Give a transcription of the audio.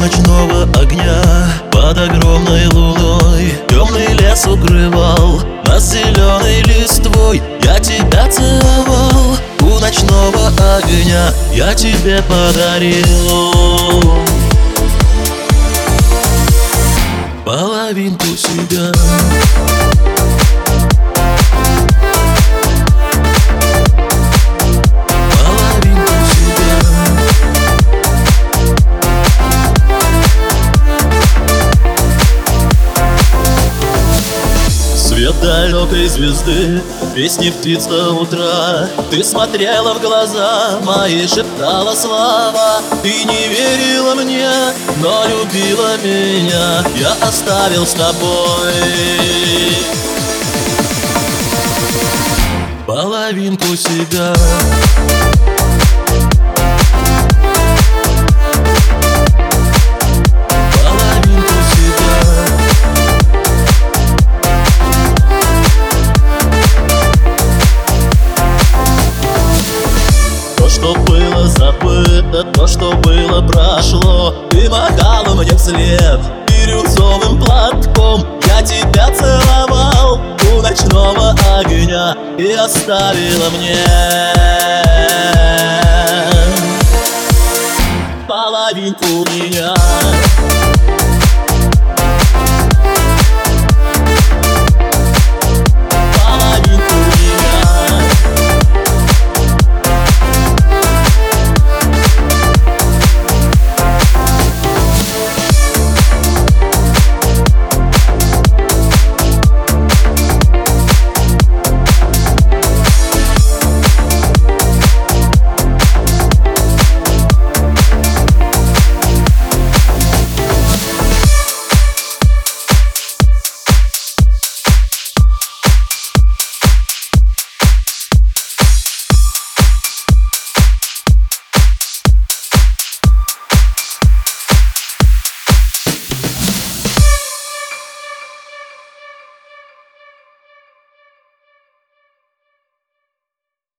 ночного огня. Под огромной луной Темный лес укрывал Нас зеленой листвой Я тебя целовал У ночного огня. Я тебе подарил Половинку себя далекой звезды, песни птиц до утра. Ты смотрела в глаза мои, шептала слова Ты не верила мне, но любила меня. Я оставил с тобой Половинку себя что было забыто, то, что было прошло. Ты махала мне вслед бирюзовым платком. Я тебя целовал у ночного огня И оставила мне половинку меня